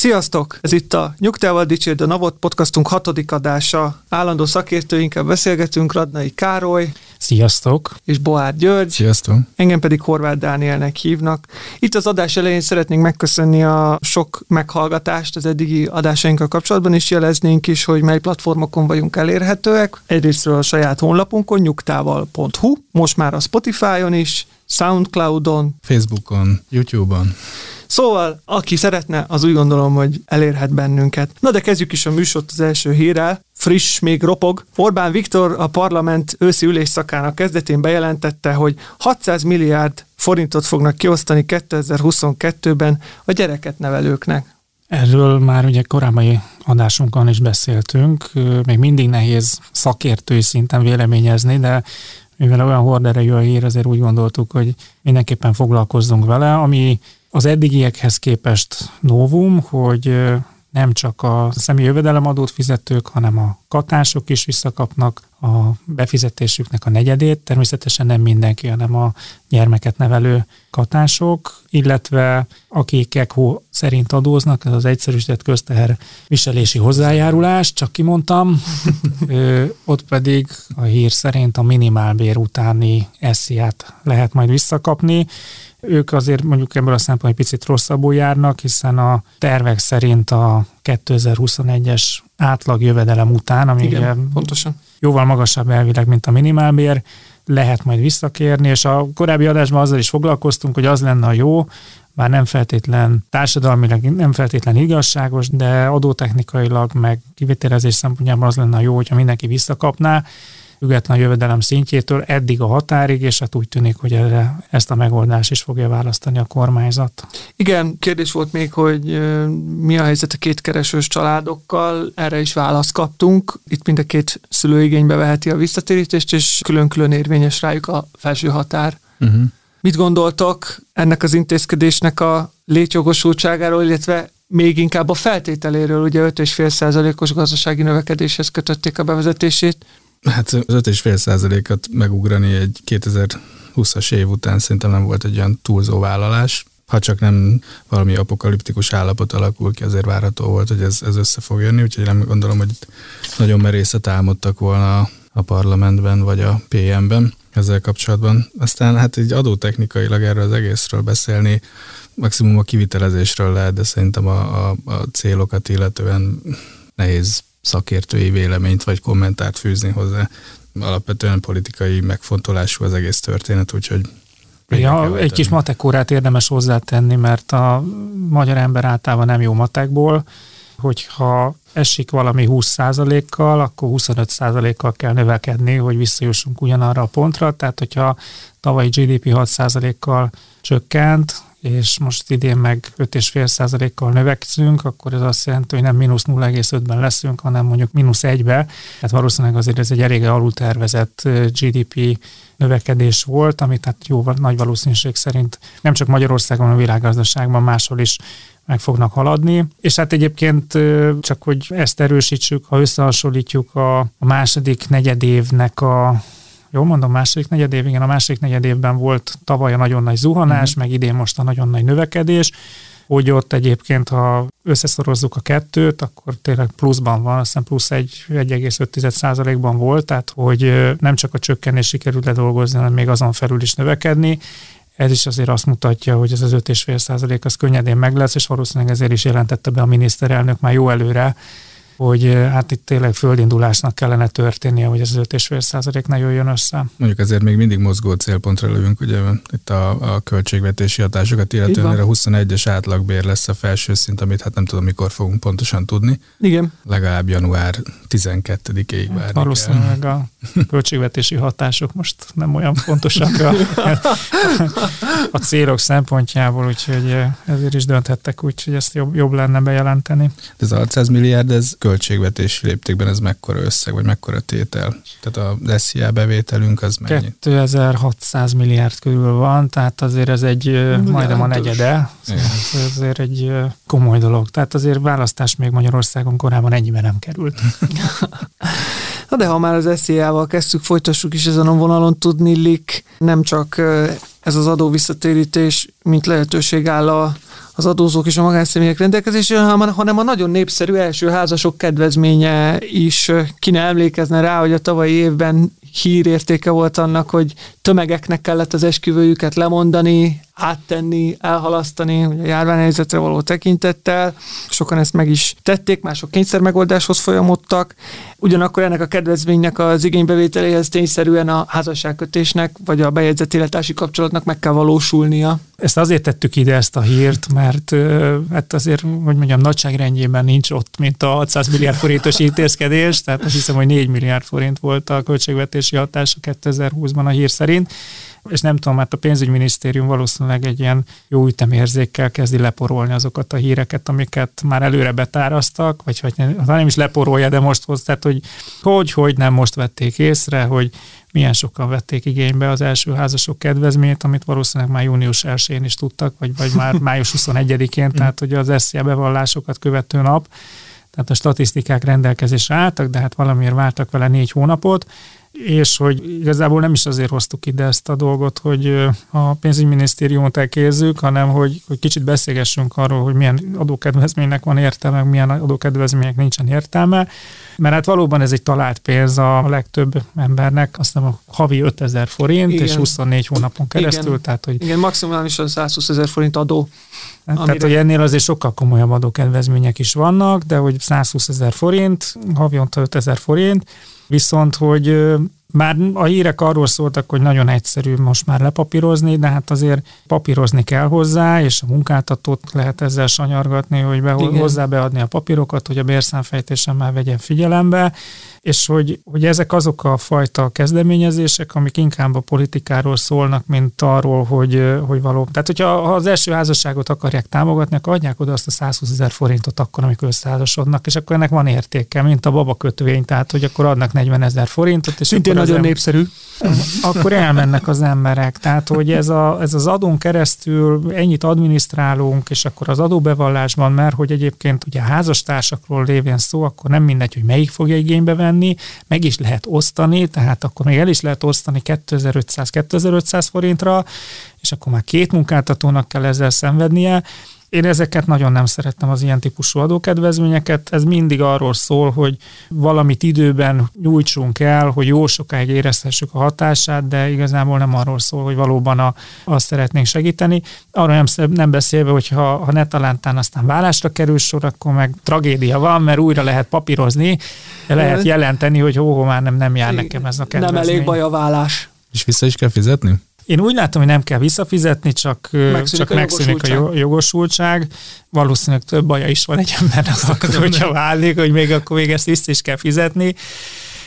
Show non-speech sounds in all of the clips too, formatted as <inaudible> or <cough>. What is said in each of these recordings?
Sziasztok! Ez itt a Nyugtával Dicsérd a Navot podcastunk hatodik adása. Állandó szakértőinkkel beszélgetünk, Radnai Károly Sziasztok! és Boár György. Sziasztok! Engem pedig Horváth Dánielnek hívnak. Itt az adás elején szeretnénk megköszönni a sok meghallgatást az eddigi adásainkkal kapcsolatban, és jeleznénk is, hogy mely platformokon vagyunk elérhetőek. Egyrésztről a saját honlapunkon, nyugtával.hu, most már a Spotify-on is, Soundcloud-on, Facebookon, YouTube-on. Szóval, aki szeretne, az úgy gondolom, hogy elérhet bennünket. Na de kezdjük is a műsort az első hírrel. Friss, még ropog. Orbán Viktor a parlament őszi ülésszakának kezdetén bejelentette, hogy 600 milliárd forintot fognak kiosztani 2022-ben a gyereket nevelőknek. Erről már ugye korábbi adásunkon is beszéltünk, még mindig nehéz szakértői szinten véleményezni, de mivel olyan horderejű a hír, azért úgy gondoltuk, hogy mindenképpen foglalkozzunk vele, ami az eddigiekhez képest novum, hogy nem csak a személyi jövedelemadót fizetők, hanem a katások is visszakapnak a befizetésüknek a negyedét, természetesen nem mindenki, hanem a gyermeket nevelő katások, illetve akik ECHO szerint adóznak, ez az egyszerűsített közteher viselési hozzájárulás, csak kimondtam, <laughs> Ö, ott pedig a hír szerint a minimálbér utáni esziát lehet majd visszakapni, ők azért mondjuk ebből a szempontból egy picit rosszabbul járnak, hiszen a tervek szerint a 2021-es átlag jövedelem után, ami ugye Igen, pontosan. jóval magasabb elvileg, mint a minimálbér, lehet majd visszakérni, és a korábbi adásban azzal is foglalkoztunk, hogy az lenne a jó, már nem feltétlen társadalmilag nem feltétlen igazságos, de adótechnikailag meg kivitelezés szempontjából az lenne a jó, hogyha mindenki visszakapná, független a jövedelem szintjétől eddig a határig, és hát úgy tűnik, hogy erre ezt a megoldást is fogja választani a kormányzat. Igen, kérdés volt még, hogy mi a helyzet a kétkeresős családokkal, erre is választ kaptunk. Itt mind a két szülő igénybe veheti a visszatérítést, és külön-külön érvényes rájuk a felső határ. Uh-huh. Mit gondoltok ennek az intézkedésnek a létjogosultságáról, illetve még inkább a feltételéről, ugye 5,5%-os gazdasági növekedéshez kötötték a bevezetését. Hát az 5,5 százalékot megugrani egy 2020-as év után szerintem nem volt egy olyan túlzó vállalás. Ha csak nem valami apokaliptikus állapot alakul ki, azért várható volt, hogy ez, ez össze fog jönni, úgyhogy nem gondolom, hogy itt nagyon merészet álmodtak volna a parlamentben vagy a PM-ben ezzel kapcsolatban. Aztán hát így adótechnikailag erről az egészről beszélni, maximum a kivitelezésről lehet, de szerintem a, a, a célokat illetően nehéz szakértői véleményt vagy kommentárt fűzni hozzá. Alapvetően politikai megfontolású az egész történet, úgyhogy Ja, egy kis matekórát érdemes hozzátenni, mert a magyar ember általában nem jó matekból, hogyha esik valami 20%-kal, akkor 25%-kal kell növekedni, hogy visszajussunk ugyanarra a pontra. Tehát, hogyha tavalyi GDP 6%-kal csökkent, és most idén meg 5,5%-kal növekszünk, akkor ez azt jelenti, hogy nem mínusz 0,5-ben leszünk, hanem mondjuk mínusz 1-be. Tehát valószínűleg azért ez egy elég alultervezett GDP növekedés volt, amit hát jó nagy valószínűség szerint nem csak Magyarországon, a világgazdaságban máshol is meg fognak haladni. És hát egyébként csak, hogy ezt erősítsük, ha összehasonlítjuk a, a második negyedévnek a Jól mondom, második negyedév, igen, a második negyedévben volt tavaly a nagyon nagy zuhanás, mm. meg idén most a nagyon nagy növekedés, hogy ott egyébként, ha összeszorozzuk a kettőt, akkor tényleg pluszban van, azt hiszem plusz 1,5%-ban volt, tehát hogy nem csak a csökkenés sikerült ledolgozni, hanem még azon felül is növekedni. Ez is azért azt mutatja, hogy ez az 5,5% az könnyedén meg lesz, és valószínűleg ezért is jelentette be a miniszterelnök már jó előre, hogy hát itt tényleg földindulásnak kellene történnie, hogy ez az 5,5 százalék ne jöjjön össze. Mondjuk azért még mindig mozgó célpontra lövünk, ugye itt a, a költségvetési hatásokat, illetően erre 21-es átlagbér lesz a felső szint, amit hát nem tudom, mikor fogunk pontosan tudni. Igen. Legalább január 12-ig várni hát Valószínűleg a költségvetési hatások most nem olyan fontosak a, a célok szempontjából, úgyhogy ezért is dönthettek úgy, hogy ezt jobb, jobb lenne bejelenteni. De ez a 600 milliárd, ez költségvetési léptékben ez mekkora összeg, vagy mekkora tétel? Tehát a SZIA bevételünk az mennyi? 2600 milliárd körül van, tehát azért ez egy Jelentős. majdnem a negyede. Ez azért egy komoly dolog. Tehát azért választás még Magyarországon korábban ennyiben nem került. <laughs> Na de ha már az SZIA-val kezdtük, folytassuk is ezen a vonalon tudni, Lik, nem csak ez az adó visszatérítés, mint lehetőség áll a az adózók és a magánszemélyek rendelkezésére, hanem a nagyon népszerű első házasok kedvezménye is ki ne emlékezne rá, hogy a tavalyi évben hírértéke volt annak, hogy tömegeknek kellett az esküvőjüket lemondani, áttenni, elhalasztani, a járványhelyzetre való tekintettel. Sokan ezt meg is tették, mások kényszer megoldáshoz folyamodtak. Ugyanakkor ennek a kedvezménynek az igénybevételéhez tényszerűen a házasságkötésnek vagy a bejegyzett életási kapcsolatnak meg kell valósulnia. Ezt azért tettük ide ezt a hírt, mert hát azért, hogy mondjam, nagyságrendjében nincs ott, mint a 600 milliárd forintos intézkedés, tehát azt hiszem, hogy 4 milliárd forint volt a költségvetési hatása 2020-ban a hír szerint és nem tudom, mert a pénzügyminisztérium valószínűleg egy ilyen jó ütemérzékkel kezdi leporolni azokat a híreket, amiket már előre betárasztak, vagy hogy nem, nem is leporolja, de most hoz, tehát hogy, hogy, hogy nem most vették észre, hogy milyen sokan vették igénybe az első házasok kedvezményét, amit valószínűleg már június 1-én is tudtak, vagy, vagy már <laughs> május 21-én, tehát hogy az SZIA bevallásokat követő nap, tehát a statisztikák rendelkezésre álltak, de hát valamiért vártak vele négy hónapot, és hogy igazából nem is azért hoztuk ide ezt a dolgot, hogy a pénzügyminisztériumot elkézzük, hanem hogy, hogy kicsit beszélgessünk arról, hogy milyen adókedvezménynek van értelme, milyen adókedvezménynek nincsen értelme, mert hát valóban ez egy talált pénz a legtöbb embernek, azt nem a havi 5000 forint, Igen. és 24 hónapon keresztül. Igen, tehát, hogy Igen maximálisan 120 ezer forint adó. Amire... Tehát, hogy ennél azért sokkal komolyabb adókedvezmények is vannak, de hogy 120 ezer forint, havionta 5 ezer forint, Viszont, hogy már a hírek arról szóltak, hogy nagyon egyszerű most már lepapírozni, de hát azért papírozni kell hozzá, és a munkáltatót lehet ezzel sanyargatni, hogy be, hozzá beadni a papírokat, hogy a bérszámfejtésen már vegyen figyelembe, és hogy, hogy ezek azok a fajta kezdeményezések, amik inkább a politikáról szólnak, mint arról, hogy, hogy való. Tehát, hogyha ha az első házasságot akarják támogatni, akkor adják oda azt a 120 ezer forintot akkor, amikor összeházasodnak, és akkor ennek van értéke, mint a babakötvény, tehát, hogy akkor adnak 40 ezer forintot, és Szintén nagyon em- népszerű. Akkor elmennek az emberek. Tehát, hogy ez, a, ez az adón keresztül ennyit adminisztrálunk, és akkor az adóbevallásban, mert hogy egyébként ugye a házastársakról lévén szó, akkor nem mindegy, hogy melyik fogja igénybe venni, venni, meg is lehet osztani, tehát akkor még el is lehet osztani 2500-2500 forintra, és akkor már két munkáltatónak kell ezzel szenvednie, én ezeket nagyon nem szerettem, az ilyen típusú adókedvezményeket. Ez mindig arról szól, hogy valamit időben nyújtsunk el, hogy jó sokáig érezhessük a hatását, de igazából nem arról szól, hogy valóban a, azt szeretnénk segíteni. Arról nem, nem beszélve, hogy ha, ha ne talántán aztán vállásra kerül sor, akkor meg tragédia van, mert újra lehet papírozni, lehet jelenteni, hogy hó, már nem, nem jár nekem ez a kedvezmény. Nem elég baj a vállás. És vissza is kell fizetni? Én úgy látom, hogy nem kell visszafizetni, csak megszűnik, csak a, megszűnik jogosultság. a jogosultság. Valószínűleg több baja is van egy <laughs> embernek, akkor, hogyha válik, hogy még akkor még ezt vissza is kell fizetni.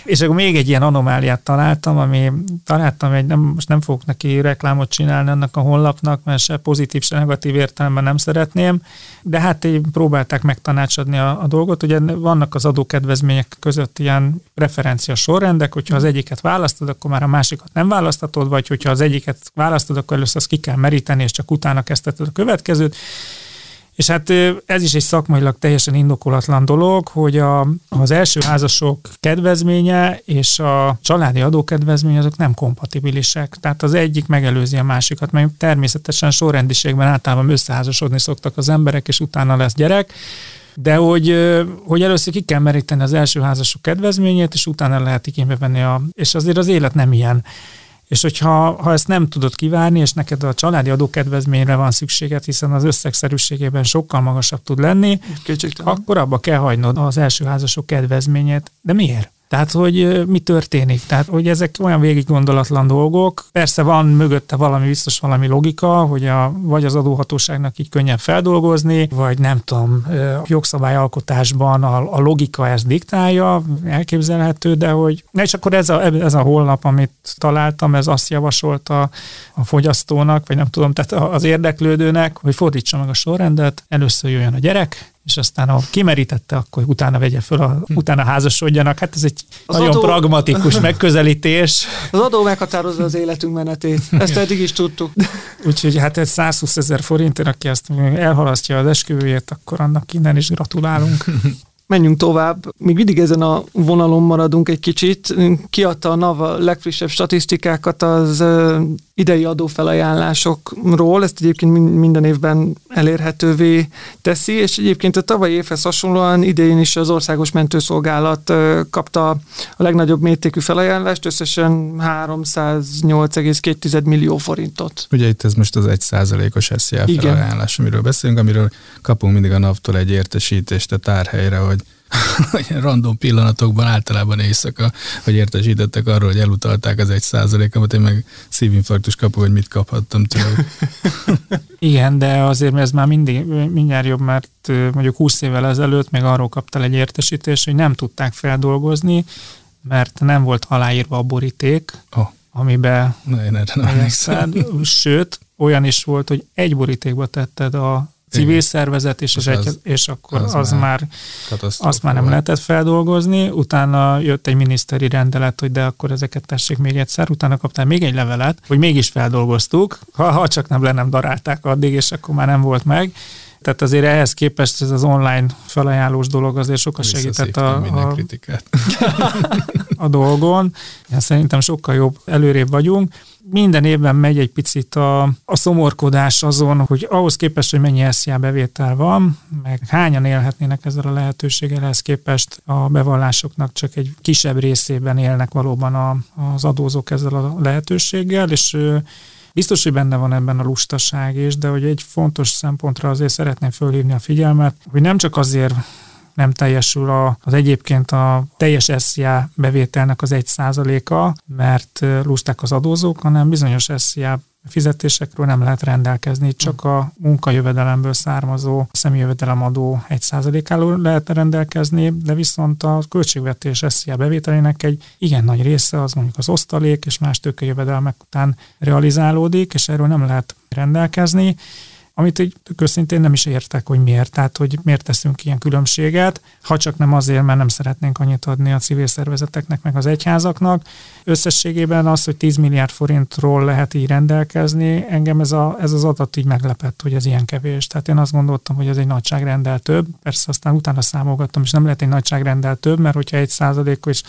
És akkor még egy ilyen anomáliát találtam, ami találtam egy, nem, most nem fogok neki reklámot csinálni annak a honlapnak, mert se pozitív, se negatív értelemben nem szeretném, de hát így próbálták megtanácsadni a, a dolgot. Ugye vannak az adókedvezmények között ilyen preferencia sorrendek, hogyha az egyiket választod, akkor már a másikat nem választatod, vagy hogyha az egyiket választod, akkor először azt ki kell meríteni, és csak utána kezdheted a következőt. És hát ez is egy szakmailag teljesen indokolatlan dolog, hogy a, az első házasok kedvezménye és a családi adókedvezmény azok nem kompatibilisek. Tehát az egyik megelőzi a másikat, mert természetesen sorrendiségben általában összeházasodni szoktak az emberek, és utána lesz gyerek, de hogy, hogy először ki kell meríteni az első házasok kedvezményét, és utána lehet igénybe venni a... És azért az élet nem ilyen. És hogyha ha ezt nem tudod kivárni, és neked a családi adókedvezményre van szükséged, hiszen az összegszerűségében sokkal magasabb tud lenni, Kétségtelen. akkor abba kell hagynod az első házasok kedvezményét. De miért? Tehát, hogy mi történik? Tehát, hogy ezek olyan végig gondolatlan dolgok. Persze van mögötte valami, biztos valami logika, hogy a, vagy az adóhatóságnak így könnyen feldolgozni, vagy nem tudom, jogszabályalkotásban a, a logika ezt diktálja, elképzelhető, de hogy... És akkor ez a, ez a holnap, amit találtam, ez azt javasolta a fogyasztónak, vagy nem tudom, tehát az érdeklődőnek, hogy fordítsa meg a sorrendet, először jöjjön a gyerek, és aztán a kimerítette, akkor utána vegye föl, a, Hm. utána házasodjanak. Hát ez egy Az nagyon adó- pragmatikus <laughs> megközelítés. Az adó meghatározza az életünk menetét. Ezt eddig is tudtuk. <laughs> Úgyhogy hát ez 120 ezer forintért, aki azt elhalasztja az esküvőjét, akkor annak innen is gratulálunk. <laughs> Menjünk tovább. Még mindig ezen a vonalon maradunk egy kicsit. Kiadta a NAV a legfrissebb statisztikákat az idei adófelajánlásokról. Ezt egyébként min- minden évben elérhetővé teszi, és egyébként a tavalyi évhez hasonlóan idén is az Országos Mentőszolgálat kapta a legnagyobb mértékű felajánlást, összesen 308,2 millió forintot. Ugye itt ez most az 1%-os SZIA Igen. felajánlás, amiről beszélünk, amiről kapunk mindig a NAV-tól egy értesítést a tárhelyre, hogy random pillanatokban általában éjszaka, hogy értesítettek arról, hogy elutalták az egy százalékomat, én meg szívinfarktus kapok, hogy mit kaphattam tőlük. <laughs> Igen, de azért ez már mindig, mindjárt jobb, mert mondjuk 20 évvel ezelőtt még arról kaptál egy értesítést, hogy nem tudták feldolgozni, mert nem volt aláírva a boríték, Oh, amiben na én erre nem. Sőt, olyan is volt, hogy egy borítékba tetted a civil Igen. szervezet, és, az És egy, az- és akkor az az, már azt már nem lehetett feldolgozni, utána jött egy miniszteri rendelet, hogy de akkor ezeket tessék még egyszer, utána kaptál még egy levelet, hogy mégis feldolgoztuk, ha, ha csak nem le nem darálták addig, és akkor már nem volt meg. Tehát azért ehhez képest ez az online felajánlós dolog azért sokat segített a, minden a, kritikát. <laughs> a dolgon. Szerintem sokkal jobb, előrébb vagyunk. Minden évben megy egy picit a, a szomorkodás azon, hogy ahhoz képest, hogy mennyi SZIA bevétel van, meg hányan élhetnének ezzel a lehetőséggel, ehhez képest a bevallásoknak csak egy kisebb részében élnek valóban a, az adózók ezzel a lehetőséggel, és Biztos, hogy benne van ebben a lustaság is, de hogy egy fontos szempontra azért szeretném fölhívni a figyelmet, hogy nem csak azért nem teljesül a, az egyébként a teljes SZIA bevételnek az egy százaléka, mert ö, lusták az adózók, hanem bizonyos SZIA fizetésekről nem lehet rendelkezni, csak a munkajövedelemből származó személyjövedelemadó egy százalékáról lehet rendelkezni, de viszont a költségvetés SZIA bevételének egy igen nagy része az mondjuk az osztalék és más tőkejövedelmek után realizálódik, és erről nem lehet rendelkezni amit így őszintén nem is értek, hogy miért. Tehát, hogy miért teszünk ilyen különbséget, ha csak nem azért, mert nem szeretnénk annyit adni a civil szervezeteknek, meg az egyházaknak. Összességében az, hogy 10 milliárd forintról lehet így rendelkezni, engem ez, a, ez az adat így meglepett, hogy ez ilyen kevés. Tehát én azt gondoltam, hogy ez egy nagyságrendel több, persze aztán utána számolgattam, és nem lehet egy nagyságrendel több, mert hogyha egy százalékos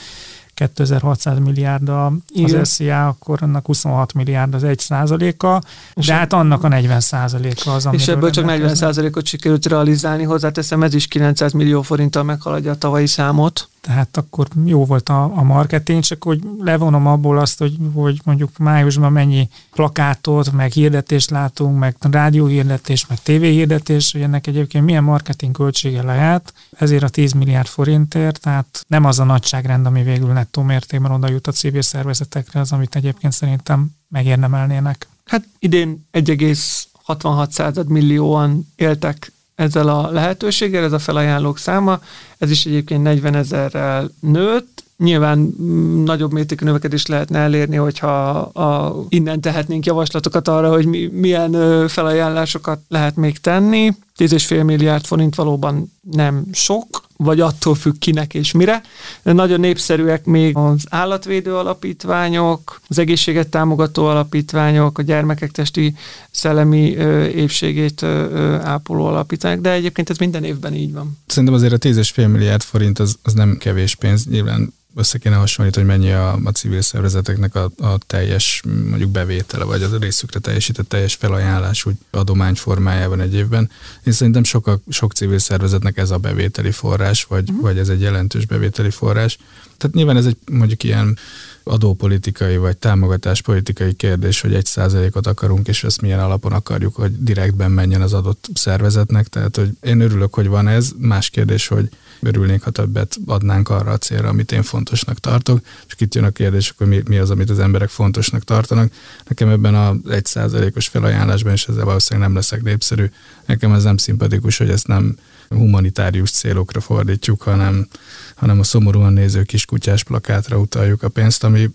2600 milliárd az SZIA, akkor annak 26 milliárd az egy százaléka, És de hát annak a 40 százaléka az, És ebből csak rendelkeznek. 40%-ot sikerült realizálni, hozzáteszem, ez is 900 millió forinttal meghaladja a tavalyi számot. Tehát akkor jó volt a, a marketing, csak hogy levonom abból azt, hogy, hogy mondjuk májusban mennyi plakátot, meg hirdetést látunk, meg rádióhirdetés, meg tévéhirdetés, hogy ennek egyébként milyen marketing költsége lehet, ezért a 10 milliárd forintért, tehát nem az a nagyságrend, ami végül nettó mértékben oda jut a civil szervezetekre, az, amit egyébként szerintem megérdemelnének. Hát idén 1,66 század millióan éltek ezzel a lehetőséggel, ez a felajánlók száma, ez is egyébként 40 ezerrel nőtt, Nyilván mm, nagyobb mértékű növekedést lehetne elérni, hogyha a, innen tehetnénk javaslatokat arra, hogy mi, milyen felajánlásokat lehet még tenni. 10,5 milliárd forint valóban nem sok, vagy attól függ kinek és mire. Nagyon népszerűek még az állatvédő alapítványok, az egészséget támogató alapítványok, a gyermekek testi szellemi ö, épségét ö, ápoló alapítványok, de egyébként ez minden évben így van. Szerintem azért a 10,5 milliárd forint az, az nem kevés pénz, nyilván össze kéne hasonlítani, hogy mennyi a, a civil szervezeteknek a, a teljes mondjuk bevétele, vagy az a részükre teljesített teljes felajánlás úgy adomány formájában egy évben. Én szerintem sok, sok civil szervezetnek ez a bevételi forrás, vagy, mm. vagy ez egy jelentős bevételi forrás. Tehát nyilván ez egy mondjuk ilyen adópolitikai vagy támogatáspolitikai kérdés, hogy egy százalékot akarunk, és ezt milyen alapon akarjuk, hogy direktben menjen az adott szervezetnek. Tehát, hogy én örülök, hogy van ez. Más kérdés, hogy örülnék, ha többet adnánk arra a célra, amit én fontosnak tartok, és itt jön a kérdés, hogy mi, mi az, amit az emberek fontosnak tartanak. Nekem ebben a egy százalékos felajánlásban, és ezzel valószínűleg nem leszek népszerű, nekem ez nem szimpatikus, hogy ezt nem humanitárius célokra fordítjuk, hanem, hanem a szomorúan néző kiskutyás plakátra utaljuk a pénzt, ami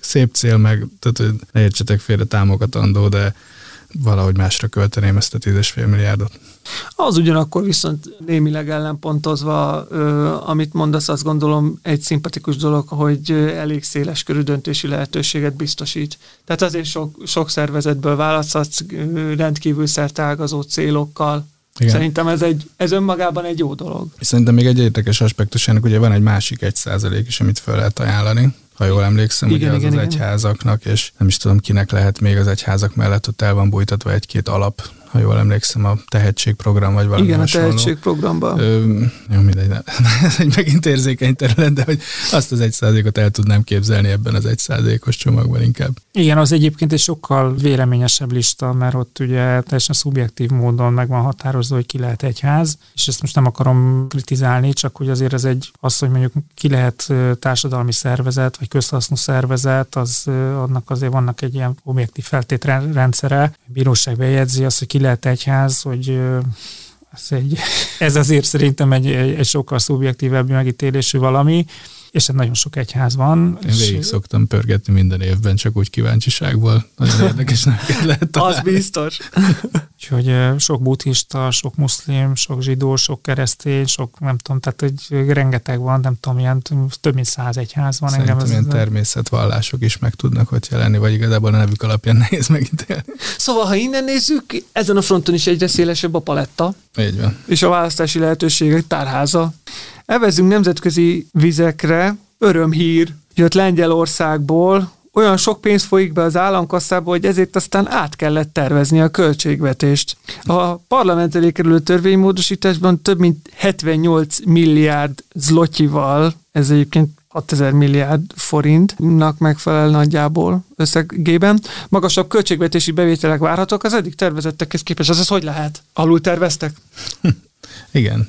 szép cél, meg tehát, hogy ne értsetek félre támogatandó, de valahogy másra költeném ezt a 10,5 milliárdot. Az ugyanakkor viszont némileg ellenpontozva, amit mondasz, azt gondolom egy szimpatikus dolog, hogy elég széles körű döntési lehetőséget biztosít. Tehát azért sok, sok szervezetből választhatsz rendkívül szertágazó célokkal, igen. Szerintem ez, egy, ez önmagában egy jó dolog. Szerintem még egy érdekes aspektus ennek, ugye van egy másik egy százalék is, amit fel lehet ajánlani, ha jól emlékszem, igen, ugye az igen, az igen. egyházaknak, és nem is tudom kinek lehet még az egyházak mellett, ott el van bújtatva egy-két alap ha jól emlékszem, a tehetségprogram, vagy valami Igen, hasonló. a tehetségprogramban. jó, mindegy, <laughs> ez egy megint érzékeny terület, de hogy azt az egy százalékot el tudnám képzelni ebben az egy százalékos csomagban inkább. Igen, az egyébként egy sokkal véleményesebb lista, mert ott ugye teljesen szubjektív módon meg van határozva, hogy ki lehet egyház, és ezt most nem akarom kritizálni, csak hogy azért ez egy, az, hogy mondjuk ki lehet társadalmi szervezet, vagy közhasznú szervezet, az annak azért vannak egy ilyen objektív feltétrendszere. A bíróság bejegyzi azt, hogy ki lehet egyház, hogy ez, egy, <laughs> ez azért szerintem egy, egy, egy sokkal szubjektívebb megítélésű valami, és hát nagyon sok egyház van. Én végig és... szoktam pörgetni minden évben, csak úgy kíváncsiságból. Nagyon <laughs> érdekes lehet Az biztos. <laughs> Úgyhogy sok buddhista, sok muszlim, sok zsidó, sok keresztény, sok nem tudom, tehát hogy rengeteg van, nem tudom, ilyen több mint száz egyház van. Szerintem engem ilyen természetvallások is meg tudnak ott jelenni, vagy igazából a nevük alapján <laughs> nehéz megítélni. Szóval, ha innen nézzük, ezen a fronton is egyre szélesebb a paletta. Így van. És a választási lehetőségek tárháza. Evezünk nemzetközi vizekre, örömhír jött Lengyelországból, olyan sok pénz folyik be az államkasszába, hogy ezért aztán át kellett tervezni a költségvetést. A parlament elé kerülő törvénymódosításban több mint 78 milliárd zlotyival, ez egyébként 6000 milliárd forintnak megfelel nagyjából összegében. Magasabb költségvetési bevételek várhatók az eddig tervezettekhez képest. Az ez hogy lehet? Alul terveztek? <laughs> Igen.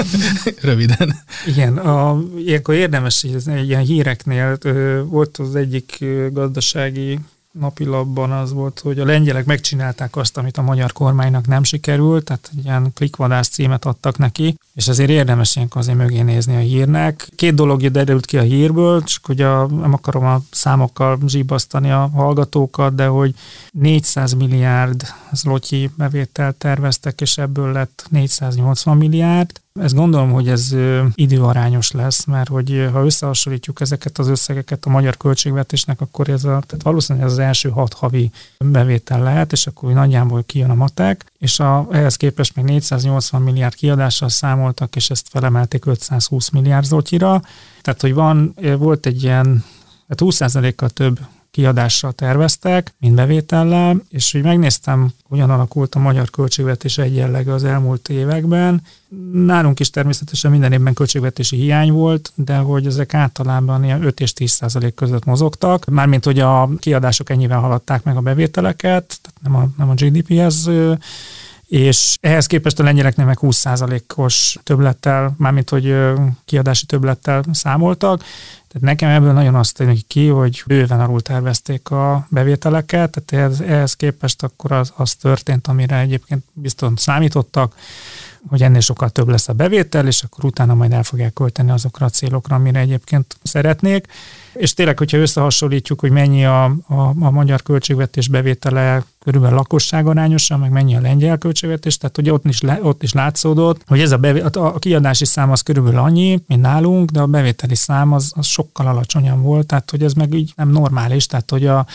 <laughs> Röviden. Igen, a, ilyenkor érdemes, hogy ilyen híreknél ö, volt az egyik gazdasági napilapban az volt, hogy a lengyelek megcsinálták azt, amit a magyar kormánynak nem sikerült, tehát egy ilyen klikvadász címet adtak neki, és azért érdemes ilyenkor azért mögé nézni a hírnek. Két dolog derült ki a hírből, csak a, nem akarom a számokkal zsibasztani a hallgatókat, de hogy 400 milliárd zlotyi bevételt terveztek, és ebből lett 480 milliárd, ezt gondolom, hogy ez időarányos lesz, mert hogy ha összehasonlítjuk ezeket az összegeket a magyar költségvetésnek, akkor ez a, tehát valószínűleg ez az első hat havi bevétel lehet, és akkor nagyjából kijön a matek, és a, ehhez képest még 480 milliárd kiadással számoltak, és ezt felemelték 520 milliárd zlotyira. Tehát, hogy van, volt egy ilyen, hát 20%-kal több kiadással terveztek, mint bevétellel, és hogy megnéztem, hogyan alakult a magyar költségvetés egyenlege az elmúlt években. Nálunk is természetesen minden évben költségvetési hiány volt, de hogy ezek általában ilyen 5 és 10 százalék között mozogtak. Mármint, hogy a kiadások ennyivel haladták meg a bevételeket, tehát nem a, nem a GDP-hez és ehhez képest a lengyeleknél meg 20%-os többlettel, mármint hogy kiadási többlettel számoltak, tehát nekem ebből nagyon azt tűnik ki, hogy bőven alul tervezték a bevételeket, tehát ehhez, ehhez képest akkor az, az történt, amire egyébként biztos számítottak, hogy ennél sokkal több lesz a bevétel, és akkor utána majd el fogják költeni azokra a célokra, amire egyébként szeretnék. És tényleg, hogyha összehasonlítjuk, hogy mennyi a, a, a magyar költségvetés bevétele körülbelül lakosság arányosan, meg mennyi a lengyel költségvetés, tehát ugye ott is, le, ott is látszódott, hogy ez a, bevé, a kiadási szám az körülbelül annyi, mint nálunk, de a bevételi szám az, az sokkal alacsonyabb volt, tehát hogy ez meg így nem normális, tehát hogy a,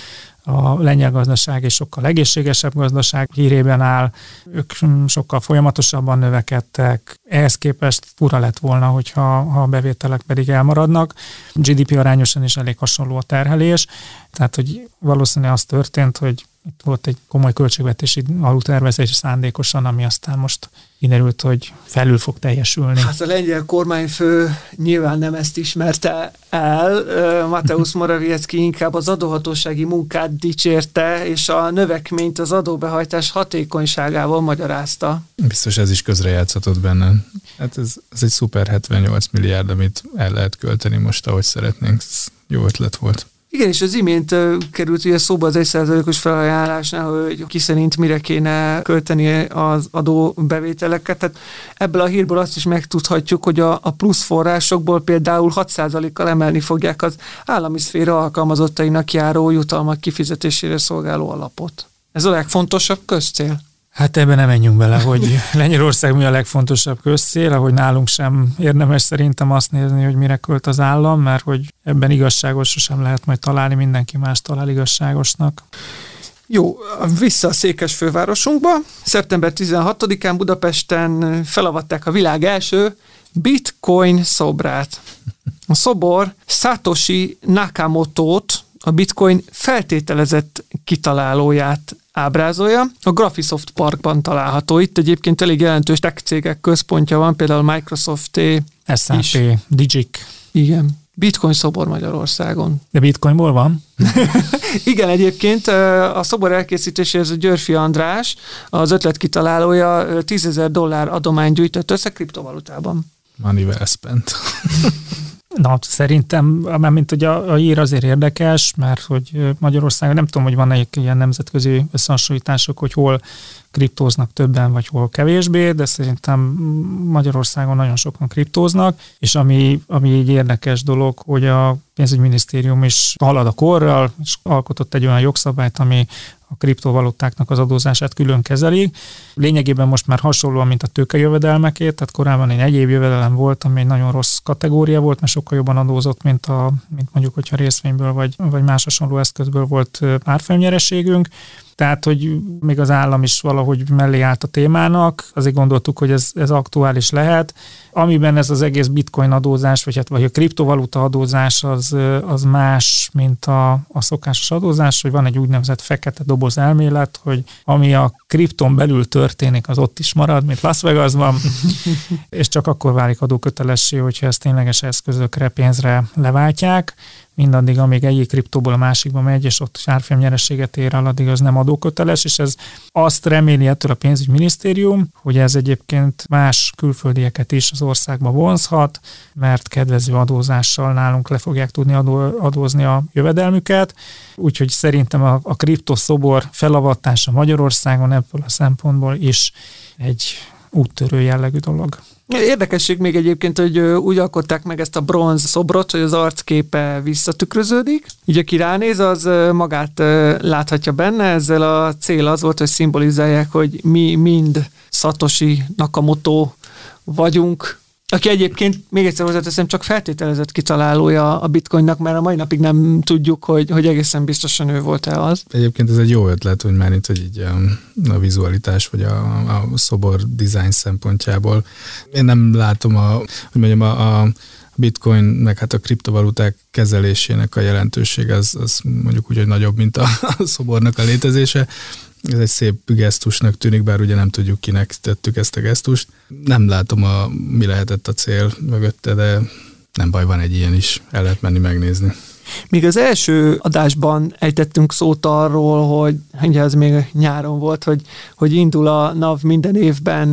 a lengyel gazdaság és sokkal egészségesebb gazdaság hírében áll, ők sokkal folyamatosabban növekedtek, ehhez képest fura lett volna, hogyha ha a bevételek pedig elmaradnak. GDP arányosan is elég hasonló a terhelés, tehát hogy valószínűleg az történt, hogy itt volt egy komoly költségvetési alultervezés szándékosan, ami aztán most kiderült, hogy felül fog teljesülni. Hát a lengyel kormányfő nyilván nem ezt ismerte el. Mateusz Morawiecki inkább az adóhatósági munkát dicsérte, és a növekményt az adóbehajtás hatékonyságával magyarázta. Biztos ez is közrejátszatott benne. Hát ez, ez egy szuper 78 milliárd, amit el lehet költeni most, ahogy szeretnénk. Ez jó ötlet volt. Igen, és az imént került ugye szóba az egy százalékos felajánlásnál, hogy ki szerint mire kéne költeni az adóbevételeket. Tehát ebből a hírből azt is megtudhatjuk, hogy a, a plusz forrásokból például 6%-kal emelni fogják az állami szféra alkalmazottainak járó jutalmak kifizetésére szolgáló alapot. Ez a legfontosabb közcél. Hát ebben nem menjünk bele, hogy <laughs> Lengyelország mi a legfontosabb közcél, ahogy nálunk sem érdemes szerintem azt nézni, hogy mire költ az állam, mert hogy ebben igazságos sosem lehet majd találni, mindenki más talál igazságosnak. Jó, vissza a székes fővárosunkba. Szeptember 16-án Budapesten felavatták a világ első bitcoin szobrát. A szobor Satoshi Nakamoto-t, a bitcoin feltételezett kitalálóját ábrázolja. A Graphisoft Parkban található. Itt egyébként elég jelentős tech cégek központja van, például Microsoft SAP, is. Digic. Igen. Bitcoin szobor Magyarországon. De bitcoinból van? <laughs> Igen, egyébként a szobor elkészítéséhez Györfi András, az ötlet kitalálója 10 ezer dollár adomány gyűjtött össze kriptovalutában. Money well spent. <laughs> Na, szerintem, mint hogy a, a ír azért érdekes, mert hogy Magyarországon nem tudom, hogy van-e ilyen nemzetközi összehasonlítások, hogy hol kriptóznak többen, vagy hol kevésbé, de szerintem Magyarországon nagyon sokan kriptóznak, és ami, ami egy érdekes dolog, hogy a pénzügyminisztérium is halad a korral, és alkotott egy olyan jogszabályt, ami a kriptovalutáknak az adózását külön kezeli. Lényegében most már hasonlóan, mint a tőkejövedelmekét, tehát korábban egy egyéb jövedelem volt, ami egy nagyon rossz kategória volt, mert sokkal jobban adózott, mint, a, mint mondjuk, hogyha részvényből vagy, vagy más hasonló eszközből volt árfolyamnyereségünk. Tehát, hogy még az állam is valahogy mellé állt a témának, azért gondoltuk, hogy ez, ez aktuális lehet. Amiben ez az egész bitcoin adózás, vagy, hát, vagy a kriptovaluta adózás az, az más, mint a, a szokásos adózás, hogy van egy úgynevezett fekete doboz elmélet, hogy ami a kripton belül történik, az ott is marad, mint Las Vegasban, <laughs> és csak akkor válik adókötelessé, hogyha ezt tényleges eszközökre, pénzre leváltják. Mindaddig, amíg egyik kriptóból a másikba megy, és ott árfolyam nyerességet ér el, addig az nem adóköteles, és ez azt reméli ettől a pénzügyminisztérium, hogy ez egyébként más külföldieket is az országba vonzhat, mert kedvező adózással nálunk le fogják tudni adó, adózni a jövedelmüket, úgyhogy szerintem a, a kriptoszobor felavatása Magyarországon ebből a szempontból is egy úttörő jellegű dolog. Érdekesség még egyébként, hogy úgy alkották meg ezt a bronz szobrot, hogy az arcképe visszatükröződik. Így aki ránéz, az magát láthatja benne. Ezzel a cél az volt, hogy szimbolizálják, hogy mi mind Satoshi Nakamoto vagyunk, aki egyébként, még egyszer hozzáteszem, csak feltételezett kitalálója a bitcoinnak, mert a mai napig nem tudjuk, hogy, hogy egészen biztosan ő volt-e az. Egyébként ez egy jó ötlet, hogy már itt, hogy így um, a vizualitás, vagy a, a szobor design szempontjából. Én nem látom a, hogy mondjam, a, a bitcoin, meg hát a kriptovaluták kezelésének a jelentőség az, az mondjuk úgy, hogy nagyobb, mint a, a szobornak a létezése. Ez egy szép gesztusnak tűnik, bár ugye nem tudjuk, kinek tettük ezt a gesztust. Nem látom, a, mi lehetett a cél mögötte, de nem baj, van egy ilyen is, el lehet menni megnézni. Míg az első adásban ejtettünk szót arról, hogy ugye ez még nyáron volt, hogy, hogy indul a NAV minden évben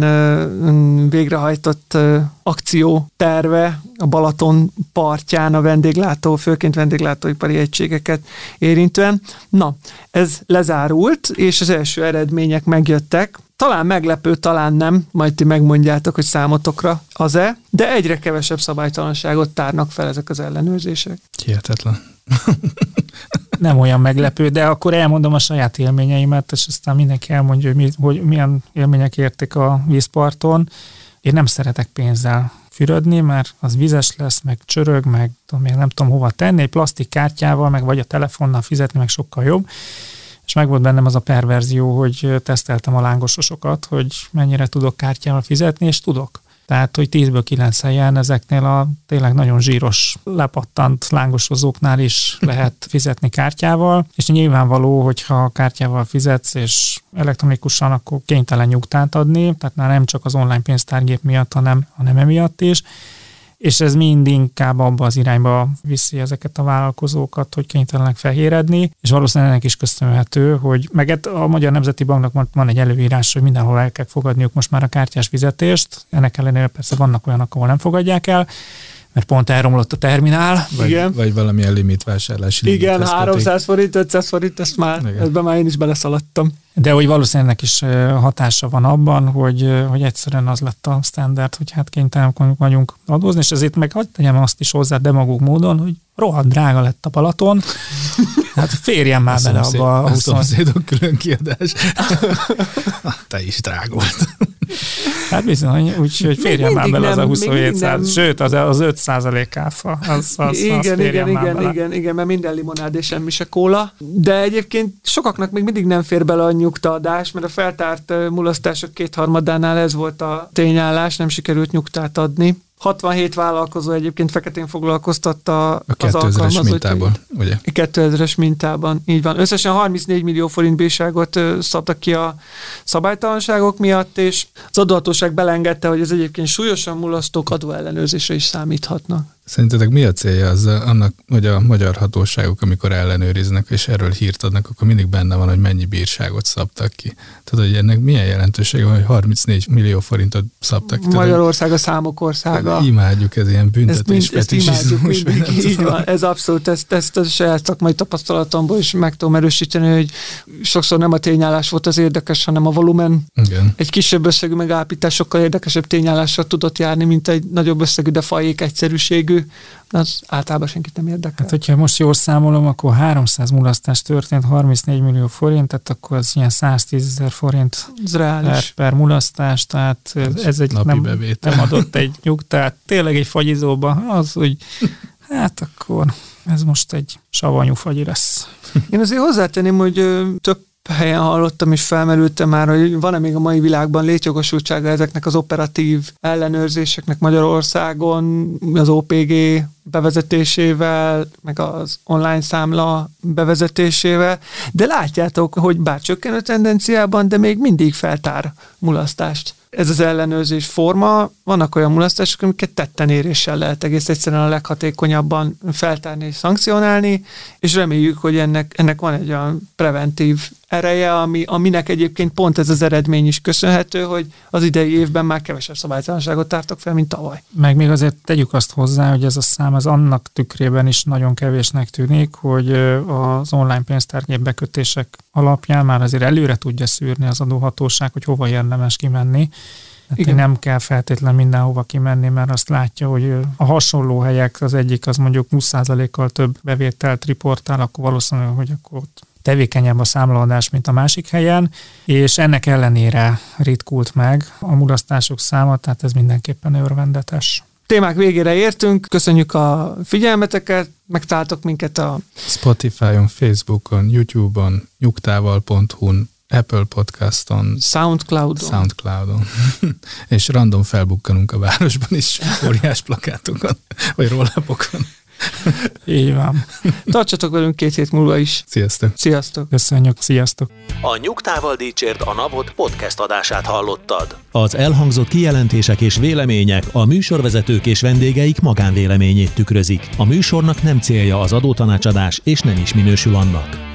végrehajtott akció terve a Balaton partján a vendéglátó, főként vendéglátóipari egységeket érintően. Na, ez lezárult, és az első eredmények megjöttek. Talán meglepő, talán nem, majd ti megmondjátok, hogy számotokra az-e, de egyre kevesebb szabálytalanságot tárnak fel ezek az ellenőrzések. Hihetetlen. <laughs> nem olyan meglepő, de akkor elmondom a saját élményeimet, és aztán mindenki elmondja, hogy, mi, hogy milyen élmények érték a vízparton. Én nem szeretek pénzzel fürödni, mert az vizes lesz, meg csörög, meg tudom, én nem tudom hova tenni, egy plastik kártyával, meg vagy a telefonnal fizetni, meg sokkal jobb. És meg volt bennem az a perverzió, hogy teszteltem a lángososokat, hogy mennyire tudok kártyával fizetni, és tudok. Tehát, hogy 10-ből 9 helyen ezeknél a tényleg nagyon zsíros, lepattant lángosozóknál is <laughs> lehet fizetni kártyával, és nyilvánvaló, hogyha kártyával fizetsz, és elektronikusan, akkor kénytelen nyugtát adni, tehát már nem csak az online pénztárgép miatt, hanem, hanem emiatt is és ez mind inkább abba az irányba viszi ezeket a vállalkozókat, hogy kénytelenek fehéredni, és valószínűleg ennek is köszönhető, hogy meg hát a Magyar Nemzeti Banknak van egy előírás, hogy mindenhol el kell fogadniuk most már a kártyás fizetést, ennek ellenére persze vannak olyanok, ahol nem fogadják el, mert pont elromlott a terminál. Vagy, Igen. vagy valamilyen limitvásárlási Igen, kötik. 300 forint, 500 forint, ezt már, Igen. ebben már én is beleszaladtam. De hogy valószínűleg ennek is hatása van abban, hogy, hogy egyszerűen az lett a standard, hogy hát kénytelenek vagyunk adózni, és ezért meg hagyd tegyem azt is hozzá demagóg módon, hogy rohadt drága lett a Balaton. <laughs> Hát férjen már A bele szomszéd- abba a a 20 szomszédok külön kiadás. <laughs> Te is drága volt. Hát bizony, úgyhogy férjen már bele az a nem, még 27 mindig nem. száz, sőt, az, az 5 százalék áfa, az, az, az igen, férjen igen, igen, bele. igen, igen, mert minden limonád és semmi se kóla. De egyébként sokaknak még mindig nem fér bele a nyugtaadás, mert a feltárt mulasztások kétharmadánál ez volt a tényállás, nem sikerült nyugtát adni. 67 vállalkozó egyébként feketén foglalkoztatta A az 2000-es alkalmazottjait. mintából, ugye? 2000-es mintában, így van. Összesen 34 millió forint bírságot szabtak ki a szabálytalanságok miatt, és az adóhatóság belengedte, hogy ez egyébként súlyosan mulasztók adóellenőrzésre is számíthatnak. Szerintetek mi a célja az annak, hogy a magyar hatóságok, amikor ellenőriznek és erről hírt adnak, akkor mindig benne van, hogy mennyi bírságot szabtak ki. Tehát, hogy ennek milyen jelentősége van, hogy 34 millió forintot szabtak ki. Magyarország a számok országa. hogy imádjuk ez ilyen Ezt, büntetés, mind, ezt imádjuk mindig, így van, ez abszolút, ezt, ezt a saját szakmai tapasztalatomból is meg tudom erősíteni, hogy sokszor nem a tényállás volt az érdekes, hanem a volumen. Igen. Egy kisebb összegű megállapítás sokkal érdekesebb tényállással tudott járni, mint egy nagyobb összegű, de fajék egyszerűségű. Az általában senkit nem érdekel. Hát, hogyha most jól számolom, akkor 300 mulasztás történt, 34 millió forint, tehát akkor az ilyen 110 ezer forint ez per, per mulasztás, tehát ez egy Napi nem, bevétel. nem adott egy nyugtát. Tényleg egy fagyizóba az, hogy hát akkor ez most egy savanyú fagyi lesz. Én azért hozzátenném, hogy több helyen hallottam és felmerültem már, hogy van-e még a mai világban létjogosultsága ezeknek az operatív ellenőrzéseknek Magyarországon, az OPG bevezetésével, meg az online számla bevezetésével, de látjátok, hogy bár csökkenő tendenciában, de még mindig feltár mulasztást. Ez az ellenőrzés forma, vannak olyan mulasztások, amiket tetten éréssel lehet egész egyszerűen a leghatékonyabban feltárni és szankcionálni, és reméljük, hogy ennek, ennek van egy olyan preventív ereje, ami, aminek egyébként pont ez az eredmény is köszönhető, hogy az idei évben már kevesebb szabálytalanságot tártak fel, mint tavaly. Meg még azért tegyük azt hozzá, hogy ez a szám az annak tükrében is nagyon kevésnek tűnik, hogy az online pénztárgép bekötések alapján már azért előre tudja szűrni az adóhatóság, hogy hova érdemes kimenni. Tehát Igen. nem kell feltétlen mindenhova kimenni, mert azt látja, hogy a hasonló helyek, az egyik az mondjuk 20%-kal több bevételt riportál, akkor valószínű, hogy akkor ott tevékenyebb a számlaadás, mint a másik helyen, és ennek ellenére ritkult meg a mulasztások száma, tehát ez mindenképpen örvendetes. Témák végére értünk, köszönjük a figyelmeteket, megtaláltok minket a Spotify-on, Facebookon, YouTube-on, nyugtával.hu-n, Apple Podcaston, Soundcloudon. Soundcloudon. <laughs> és random felbukkanunk a városban is, óriás plakátokon, vagy rollapokon. <laughs> Így van. Tartsatok velünk két hét múlva is. Sziasztok! Sziasztok! Köszönjük, sziasztok! A Nyugtával Dícsért a Napot podcast adását hallottad. Az elhangzott kijelentések és vélemények a műsorvezetők és vendégeik magánvéleményét tükrözik. A műsornak nem célja az adótanácsadás, és nem is minősül annak.